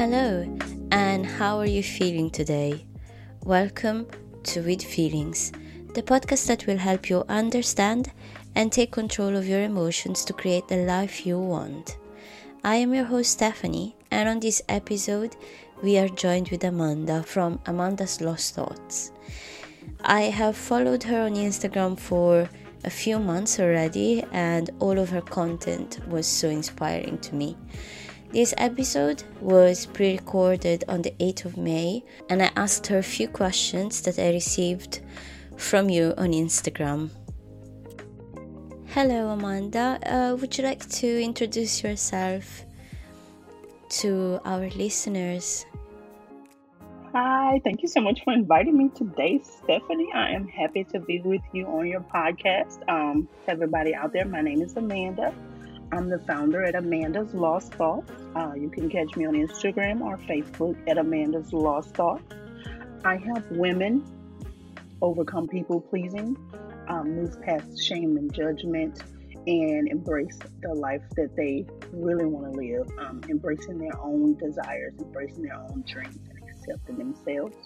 Hello, and how are you feeling today? Welcome to With Feelings, the podcast that will help you understand and take control of your emotions to create the life you want. I am your host Stephanie, and on this episode, we are joined with Amanda from Amanda's Lost Thoughts. I have followed her on Instagram for a few months already, and all of her content was so inspiring to me. This episode was pre recorded on the 8th of May, and I asked her a few questions that I received from you on Instagram. Hello, Amanda. Uh, would you like to introduce yourself to our listeners? Hi, thank you so much for inviting me today, Stephanie. I am happy to be with you on your podcast. Um, everybody out there, my name is Amanda. I'm the founder at Amanda's Lost Thoughts. Uh, you can catch me on Instagram or Facebook at Amanda's Lost Thoughts. I help women overcome people pleasing, um, move past shame and judgment, and embrace the life that they really want to live, um, embracing their own desires, embracing their own dreams, and accepting themselves.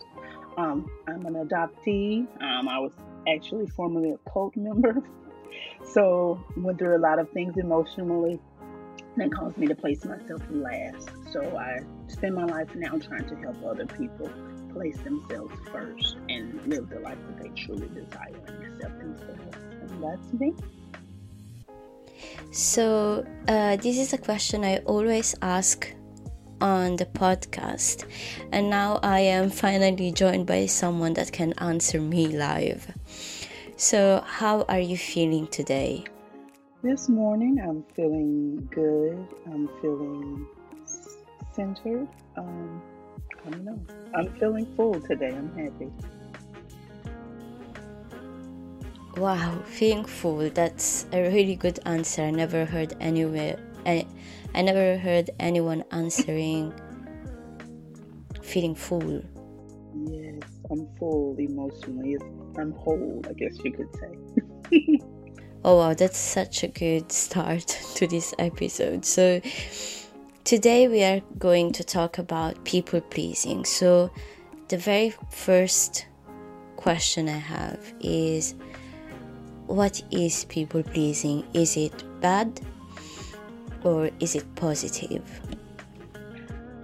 Um, I'm an adoptee. Um, I was actually formerly a cult member So went through a lot of things emotionally that caused me to place myself last. So I spend my life now trying to help other people place themselves first and live the life that they truly desire and accept themselves. And that's me. So, uh, this is a question I always ask on the podcast, and now I am finally joined by someone that can answer me live. So, how are you feeling today? This morning, I'm feeling good. I'm feeling centered. Um, I don't know. I'm feeling full today. I'm happy. Wow, feeling full. That's a really good answer. I never heard anywhere. I, I never heard anyone answering feeling full. I'm full emotionally. I'm whole, I guess you could say. oh wow, that's such a good start to this episode. So today we are going to talk about people pleasing. So the very first question I have is what is people pleasing? Is it bad or is it positive?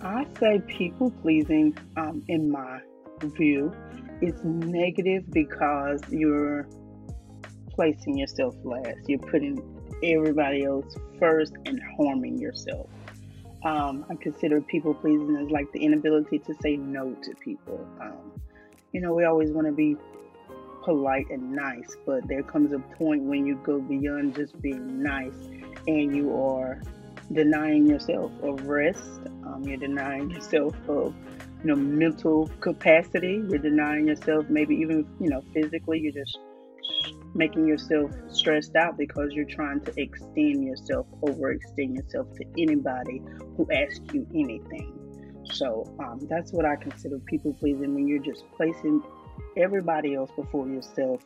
I say people pleasing, um, in my view, it's negative because you're placing yourself last. You're putting everybody else first and harming yourself. Um, I consider people pleasing as like the inability to say no to people. Um, you know, we always want to be polite and nice, but there comes a point when you go beyond just being nice and you are denying yourself of rest. Um, you're denying yourself of you know mental capacity. You're denying yourself maybe even you know physically you're just making yourself stressed out because you're trying to extend yourself overextend yourself to anybody who asks you anything. So um, that's what i consider people pleasing when you're just placing everybody else before yourself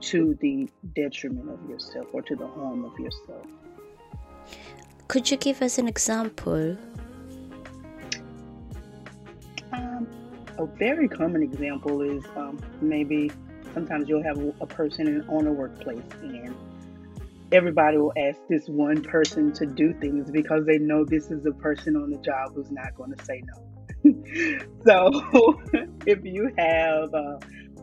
to the detriment of yourself or to the harm of yourself. Could you give us an example a very common example is um, maybe sometimes you'll have a person in, on a workplace and everybody will ask this one person to do things because they know this is a person on the job who's not going to say no. so if you have uh,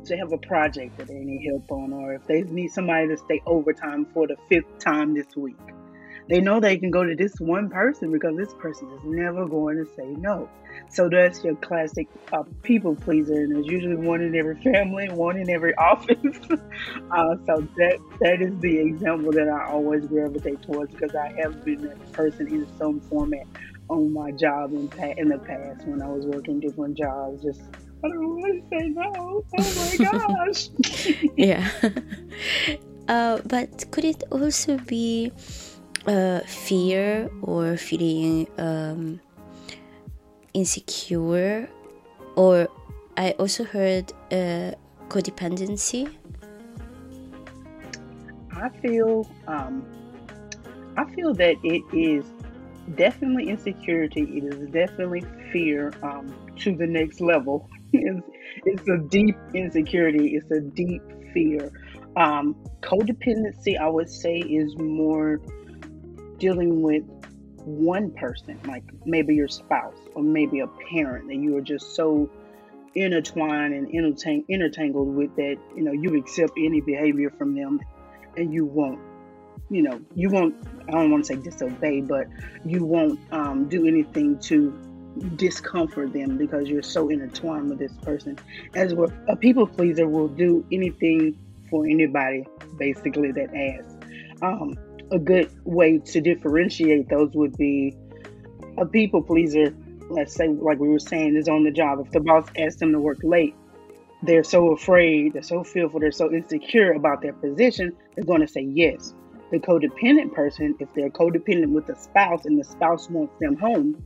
they have a project that they need help on, or if they need somebody to stay overtime for the fifth time this week, they know they can go to this one person because this person is never going to say no. So that's your classic uh, people pleaser, and there's usually one in every family, one in every office. uh, so that that is the example that I always gravitate towards because I have been that person in some format on my job in, in the past when I was working different jobs. Just I don't want to say no. Oh my gosh. yeah. Uh, but could it also be uh, fear or feeling um, insecure, or I also heard uh, codependency. I feel um, I feel that it is definitely insecurity. It is definitely fear um, to the next level. it's, it's a deep insecurity. It's a deep fear. Um, codependency, I would say, is more dealing with one person, like maybe your spouse or maybe a parent that you are just so intertwined and intertang- intertangled with that, you know, you accept any behavior from them and you won't you know, you won't, I don't want to say disobey, but you won't um, do anything to discomfort them because you're so intertwined with this person. As well, a people pleaser will do anything for anybody, basically, that asks. Um, a good way to differentiate those would be a people pleaser, let's say, like we were saying, is on the job. If the boss asks them to work late, they're so afraid, they're so fearful, they're so insecure about their position, they're going to say yes. The codependent person, if they're codependent with the spouse and the spouse wants them home,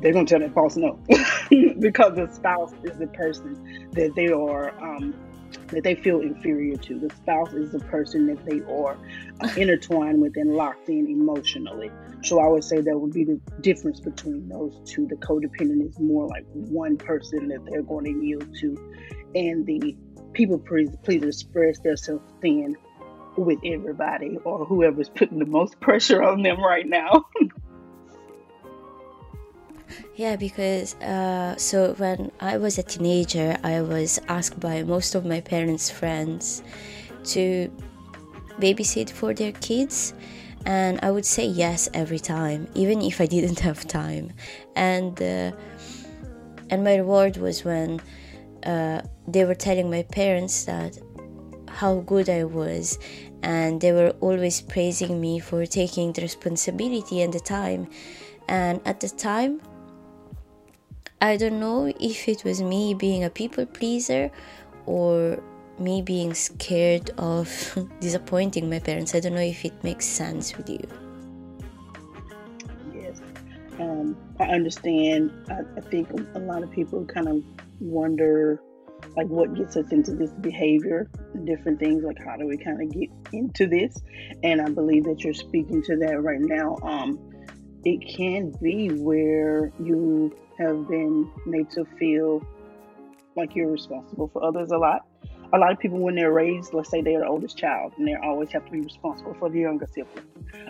they're going to tell that boss no. Because the spouse is the person that they are um, that they feel inferior to. The spouse is the person that they are uh, intertwined with and locked in emotionally. So I would say that would be the difference between those two. The codependent is more like one person that they're going to yield to, and the people pleaser spreads themselves thin with everybody or whoever's putting the most pressure on them right now. yeah, because uh, so when I was a teenager, I was asked by most of my parents' friends to babysit for their kids and I would say yes every time, even if I didn't have time. And uh, and my reward was when uh, they were telling my parents that how good I was, and they were always praising me for taking the responsibility and the time. And at the time, I don't know if it was me being a people pleaser or me being scared of disappointing my parents. I don't know if it makes sense with you. Yes, um, I understand. I, I think a lot of people kind of wonder like what gets us into this behavior, different things like how do we kind of get into this? And I believe that you're speaking to that right now. Um, it can be where you have been made to feel like you're responsible for others a lot. A lot of people, when they're raised, let's say they're the oldest child, and they always have to be responsible for the younger sibling.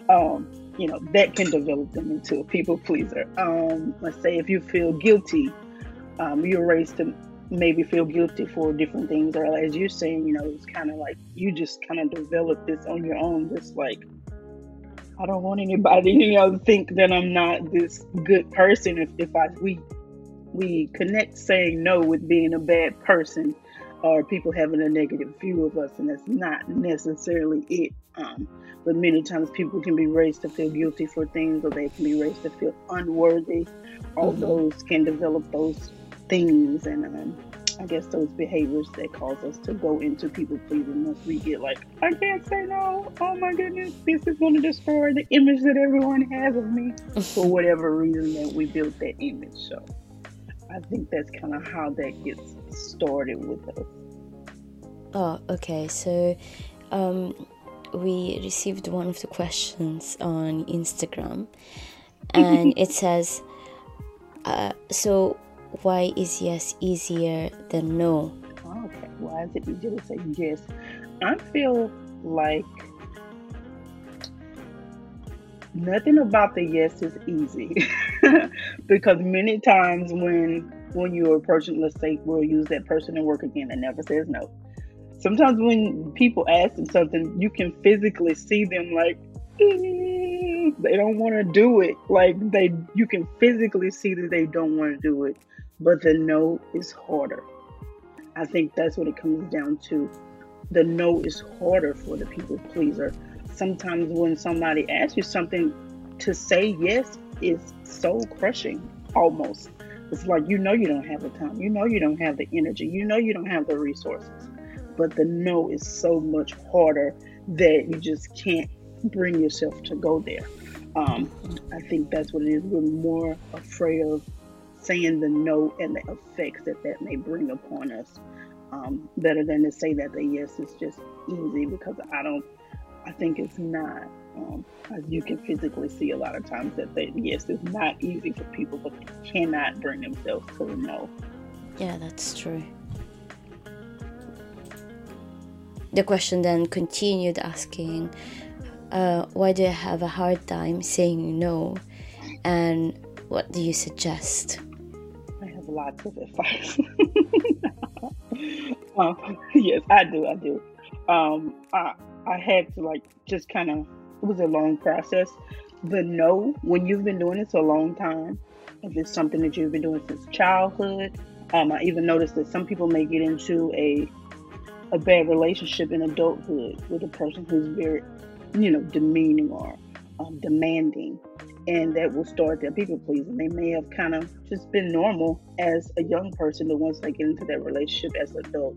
Um, you know that can develop them into a people pleaser. Um, let's say if you feel guilty, um, you're raised to maybe feel guilty for different things or as you're saying you know it's kind of like you just kind of develop this on your own just like i don't want anybody you know to think that i'm not this good person if, if i we we connect saying no with being a bad person or people having a negative view of us and that's not necessarily it um, but many times people can be raised to feel guilty for things or they can be raised to feel unworthy all mm-hmm. those can develop those things and um, I guess those behaviors that cause us to go into people pleasing once we get like, I can't say no. Oh my goodness, this is going to destroy the image that everyone has of me for whatever reason that we built that image. So I think that's kind of how that gets started with us. Oh, okay. So um, we received one of the questions on Instagram, and it says, uh, so why is yes easier than no? Okay, why is it easier to say yes? I feel like nothing about the yes is easy because many times when when you're approaching, let's say we'll use that person in work again that never says no. Sometimes when people ask them something, you can physically see them like they don't want to do it. Like they, you can physically see that they don't want to do it but the no is harder. I think that's what it comes down to. The no is harder for the people pleaser. Sometimes when somebody asks you something, to say yes is so crushing almost. It's like you know you don't have the time, you know you don't have the energy, you know you don't have the resources. But the no is so much harder that you just can't bring yourself to go there. Um, I think that's what it is. We're more afraid of saying the no and the effects that that may bring upon us um, better than to say that the yes is just easy because I don't, I think it's not. Um, as you can physically see a lot of times that they, yes, it's not easy for people, but they cannot bring themselves to the no. Yeah, that's true. The question then continued asking, uh, why do you have a hard time saying no? And what do you suggest? I have lots of advice. um, yes, I do. I do. Um, I, I had to like just kind of, it was a long process. The no, when you've been doing this a long time, if it's something that you've been doing since childhood, um, I even noticed that some people may get into a a bad relationship in adulthood with a person who's very you know, demeaning or um, demanding, and that will start their people pleasing. They may have kind of just been normal as a young person, but once they get into that relationship as an adult,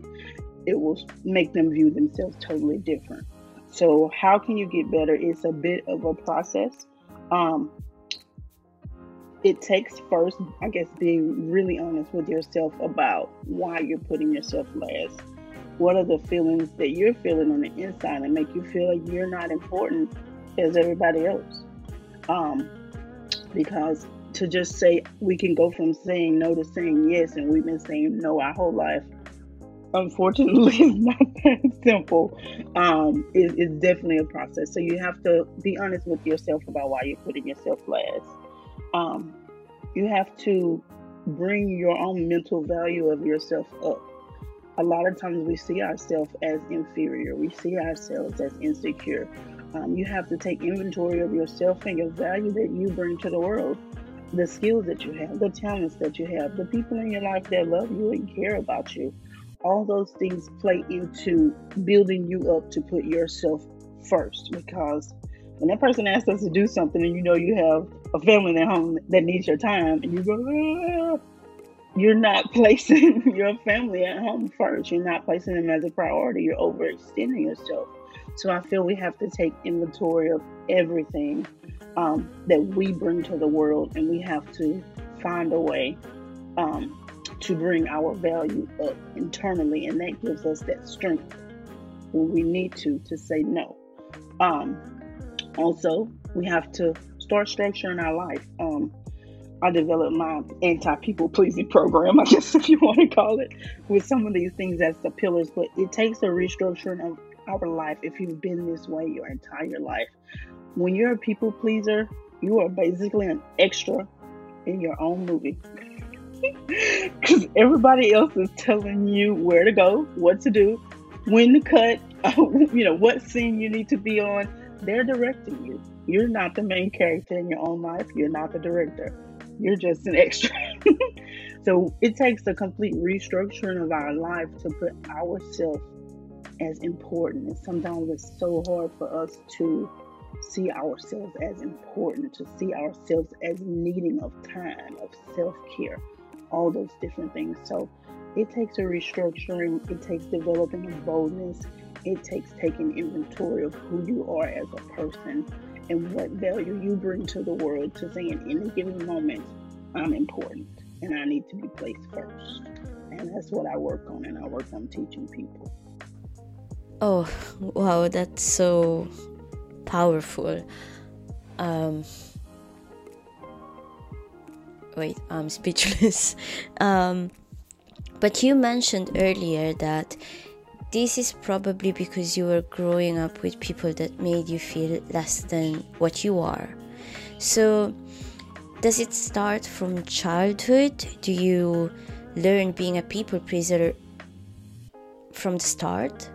it will make them view themselves totally different. So, how can you get better? It's a bit of a process. Um, it takes first, I guess, being really honest with yourself about why you're putting yourself last what are the feelings that you're feeling on the inside and make you feel like you're not important as everybody else. Um, because to just say we can go from saying no to saying yes, and we've been saying no our whole life. Unfortunately, it's not that simple. Um, it, it's definitely a process. So you have to be honest with yourself about why you're putting yourself last. Um, you have to bring your own mental value of yourself up a lot of times we see ourselves as inferior, we see ourselves as insecure. Um, you have to take inventory of yourself and your value that you bring to the world, the skills that you have, the talents that you have, the people in your life that love you and care about you. All those things play into building you up to put yourself first because when that person asks us to do something and you know you have a family at home that needs your time and you go, ah, you're not placing your family at home first. You're not placing them as a priority. You're overextending yourself. So I feel we have to take inventory of everything um, that we bring to the world, and we have to find a way um, to bring our value up internally, and that gives us that strength when we need to to say no. Um, also, we have to start structuring our life. Um, I developed my anti people pleasing program, I guess if you want to call it, with some of these things as the pillars. But it takes a restructuring of our life if you've been this way your entire life. When you're a people pleaser, you are basically an extra in your own movie. Because everybody else is telling you where to go, what to do, when to cut, you know, what scene you need to be on. They're directing you. You're not the main character in your own life. You're not the director you're just an extra. so it takes a complete restructuring of our life to put ourselves as important. And sometimes it's so hard for us to see ourselves as important, to see ourselves as needing of time, of self care, all those different things. So it takes a restructuring, it takes developing a boldness, it takes taking inventory of who you are as a person and what value you bring to the world to say in any given moment, I'm important and I need to be placed first. And that's what I work on, and I work on teaching people. Oh, wow, that's so powerful. Um, wait, I'm speechless. Um, but you mentioned earlier that this is probably because you were growing up with people that made you feel less than what you are. So, does it start from childhood? Do you learn being a people pleaser from the start?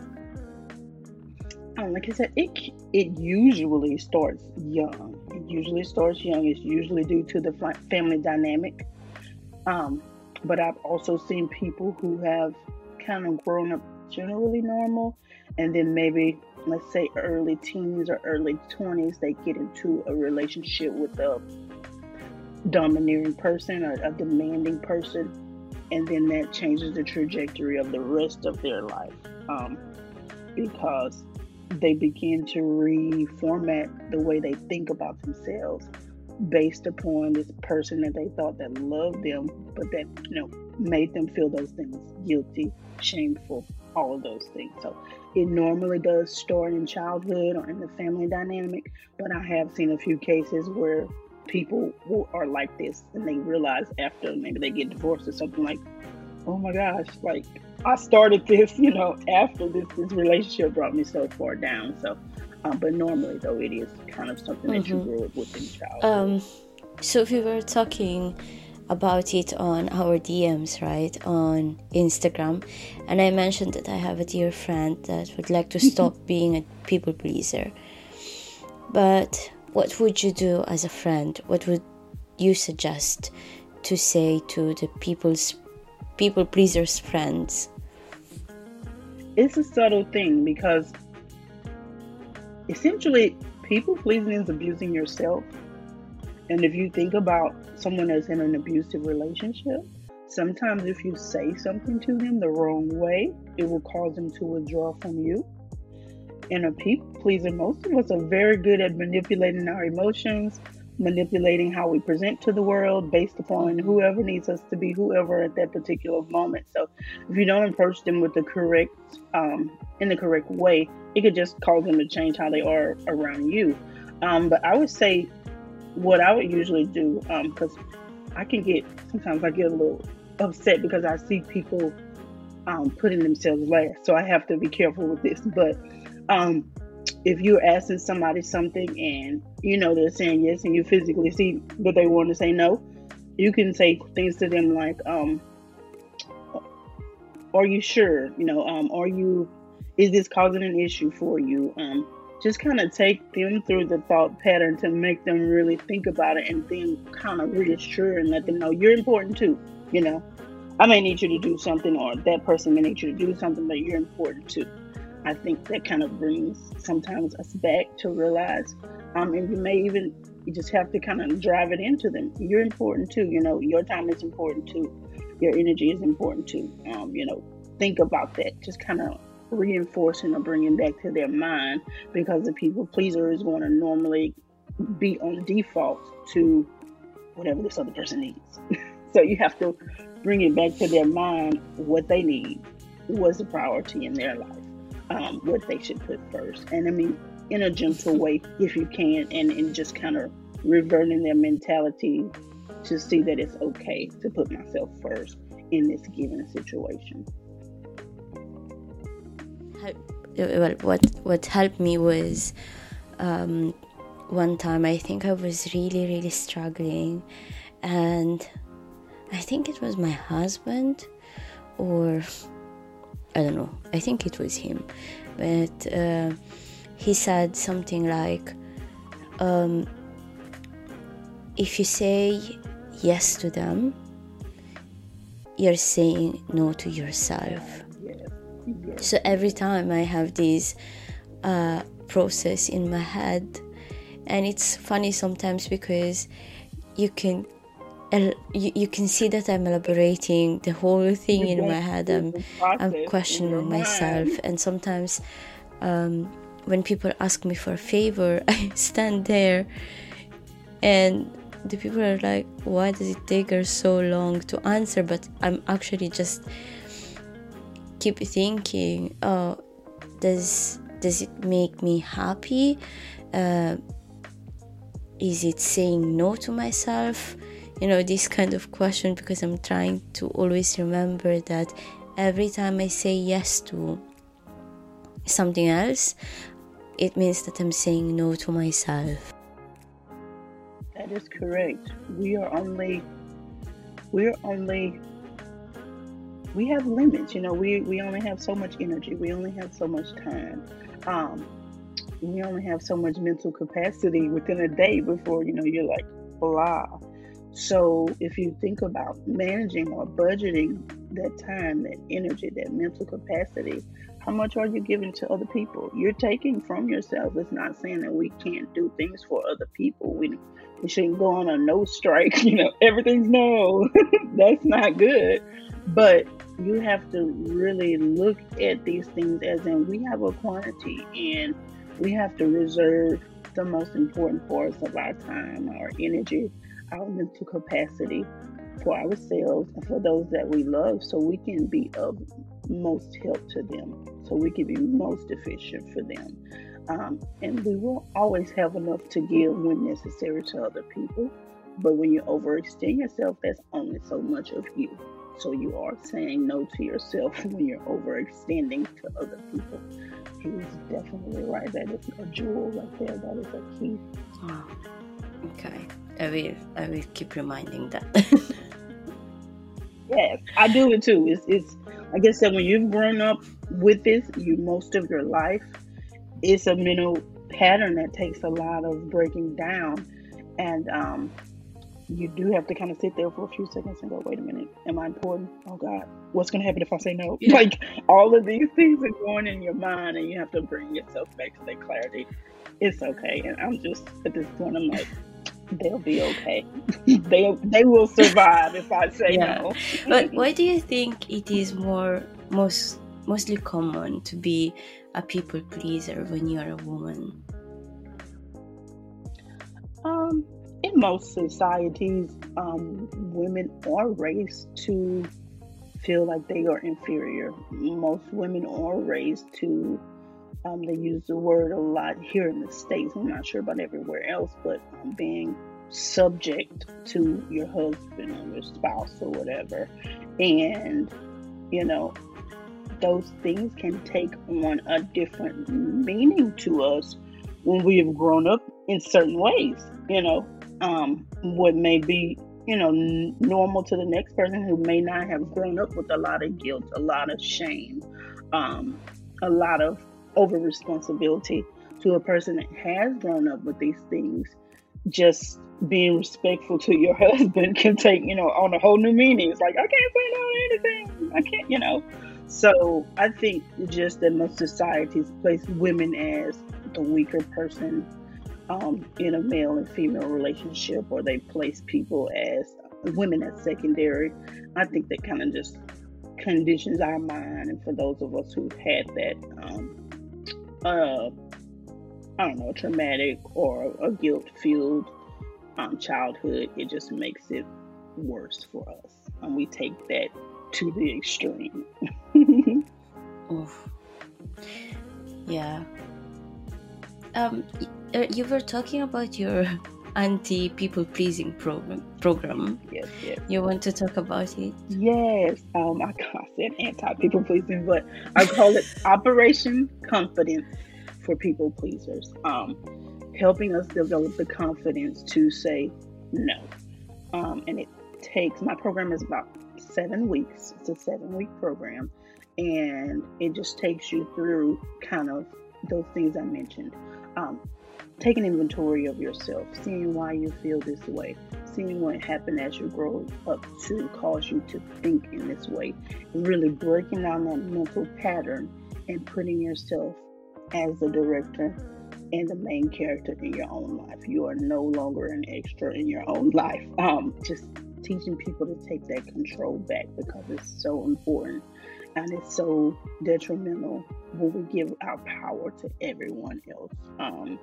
Um, like I said, it it usually starts young. It usually starts young. It's usually due to the family dynamic. Um, but I've also seen people who have kind of grown up generally normal. And then maybe, let's say, early teens or early 20s, they get into a relationship with a domineering person or a demanding person. And then that changes the trajectory of the rest of their life um, because they begin to reformat the way they think about themselves based upon this person that they thought that loved them, but that you know made them feel those things guilty, shameful, all of those things. So it normally does start in childhood or in the family dynamic, but I have seen a few cases where people who are like this and they realize after maybe they get divorced or something like, oh my gosh, like I started this, you know, after this this relationship brought me so far down. So, um, but normally though, it is kind of something mm-hmm. that you mm-hmm. grew up with in childhood. Um, so we were talking about it on our DMs, right, on Instagram. And I mentioned that I have a dear friend that would like to stop being a people pleaser. But what would you do as a friend? What would you suggest to say to the people's people pleasers friends? It's a subtle thing because essentially people pleasing is abusing yourself and if you think about someone that's in an abusive relationship, sometimes if you say something to them the wrong way, it will cause them to withdraw from you. And a people pleaser, most of us are very good at manipulating our emotions, manipulating how we present to the world based upon whoever needs us to be, whoever at that particular moment. So if you don't approach them with the correct, um, in the correct way, it could just cause them to change how they are around you. Um, but I would say what I would usually do, because um, I can get sometimes I get a little upset because I see people um, putting themselves last. So I have to be careful with this. But um, if you're asking somebody something and you know they're saying yes, and you physically see that they want to say no, you can say things to them like, um, "Are you sure? You know, um, are you? Is this causing an issue for you? Um, just kind of take them through the thought pattern to make them really think about it and then kind of reassure and let them know you're important too. You know, I may need you to do something, or that person may need you to do something, but you're important too. I think that kind of brings sometimes us back to realize, um, and you may even you just have to kind of drive it into them. You're important too. You know, your time is important too. Your energy is important too. Um, you know, think about that. Just kind of reinforcing or bringing back to their mind because the people pleaser is going to normally be on default to whatever this other person needs. so you have to bring it back to their mind what they need, what's the priority in their life, um, what they should put first. And I mean, in a gentle way, if you can, and, and just kind of reverting their mentality to see that it's okay to put myself first in this given situation well, what what helped me was um, one time I think I was really really struggling, and I think it was my husband, or I don't know. I think it was him, but uh, he said something like, um, "If you say yes to them, you're saying no to yourself." So every time I have this uh, process in my head, and it's funny sometimes because you can you, you can see that I'm elaborating the whole thing in my head. I'm I'm questioning myself, and sometimes um, when people ask me for a favor, I stand there, and the people are like, "Why does it take her so long to answer?" But I'm actually just keep thinking, oh, does does it make me happy? Uh, is it saying no to myself? You know, this kind of question because I'm trying to always remember that every time I say yes to something else, it means that I'm saying no to myself. That is correct. We are only we're only we have limits. You know, we, we only have so much energy. We only have so much time. Um, we only have so much mental capacity within a day before, you know, you're like, blah. So if you think about managing or budgeting that time, that energy, that mental capacity, how much are you giving to other people? You're taking from yourself. It's not saying that we can't do things for other people. We we shouldn't go on a no strike. You know, everything's no. That's not good. But you have to really look at these things as in we have a quantity and we have to reserve the most important parts of our time, our energy, our mental capacity for ourselves and for those that we love so we can be of most help to them. So we can be most efficient for them. Um, and we will always have enough to give when necessary to other people. But when you overextend yourself, that's only so much of you. So you are saying no to yourself when you're overextending to other people. He was definitely right. That is a jewel right there. That is a key. Oh, okay. I will I will keep reminding that. yes, I do it too. It's it's like I said, when you've grown up with this, you most of your life, it's a mental pattern that takes a lot of breaking down, and um, you do have to kind of sit there for a few seconds and go, wait a minute, am I important? Oh God, what's going to happen if I say no? Yeah. Like all of these things are going in your mind, and you have to bring yourself back to that clarity. It's okay, and I'm just at this point, I'm like they'll be okay. they they will survive if I say yeah. no. but why do you think it is more most mostly common to be a people pleaser when you are a woman? Um, in most societies, um, women are raised to feel like they are inferior. Most women are raised to um, they use the word a lot here in the States. I'm not sure about everywhere else, but um, being subject to your husband or your spouse or whatever. And, you know, those things can take on a different meaning to us when we have grown up in certain ways, you know. Um, what may be, you know, n- normal to the next person who may not have grown up with a lot of guilt, a lot of shame, um, a lot of over responsibility to a person that has grown up with these things. Just being respectful to your husband can take you know on a whole new meaning. It's like i can't say no to anything. I can't you know? So i think just that most societies place women as the weaker person um, in a male and female relationship or they place people as women as secondary i think that kind of just conditions our mind and for those of us who've had that um, uh, I don't know, traumatic or a guilt filled um, childhood, it just makes it worse for us. And we take that to the extreme. Oof. Yeah. Um, uh, you were talking about your anti people pleasing program. Program. Yes, yes. You want to talk about it? Yes. Um, I, I said anti people pleasing, but I call it Operation Confidence for people pleasers. Um, helping us develop the confidence to say no. Um, and it takes my program is about seven weeks. It's a seven week program, and it just takes you through kind of those things I mentioned. Um, take an inventory of yourself, seeing why you feel this way, seeing what happened as you grow up to cause you to think in this way, really breaking down that mental pattern and putting yourself as the director and the main character in your own life. You are no longer an extra in your own life. Um, just teaching people to take that control back because it's so important and it's so detrimental when we give our power to everyone else. Um,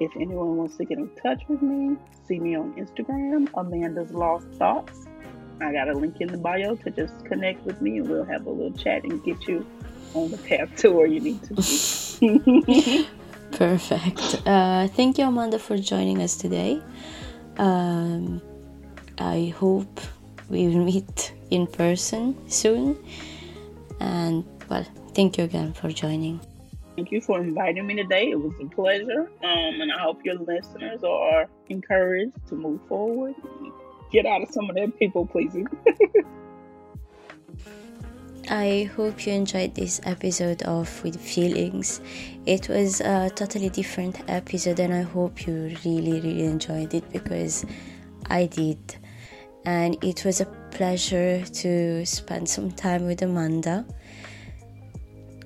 if anyone wants to get in touch with me, see me on Instagram, Amanda's Lost Thoughts. I got a link in the bio to just connect with me and we'll have a little chat and get you on the path to where you need to be. Perfect. Uh, thank you, Amanda, for joining us today. Um, I hope we will meet in person soon. And well, thank you again for joining. Thank you for inviting me today. It was a pleasure. Um, and I hope your listeners are encouraged to move forward get out of some of that people pleasing. I hope you enjoyed this episode of With Feelings. It was a totally different episode, and I hope you really, really enjoyed it because I did. And it was a pleasure to spend some time with Amanda.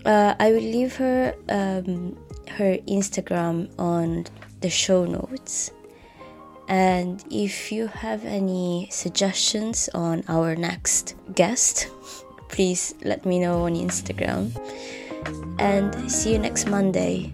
Uh, I will leave her um, her Instagram on the show notes. And if you have any suggestions on our next guest, please let me know on Instagram. And see you next Monday.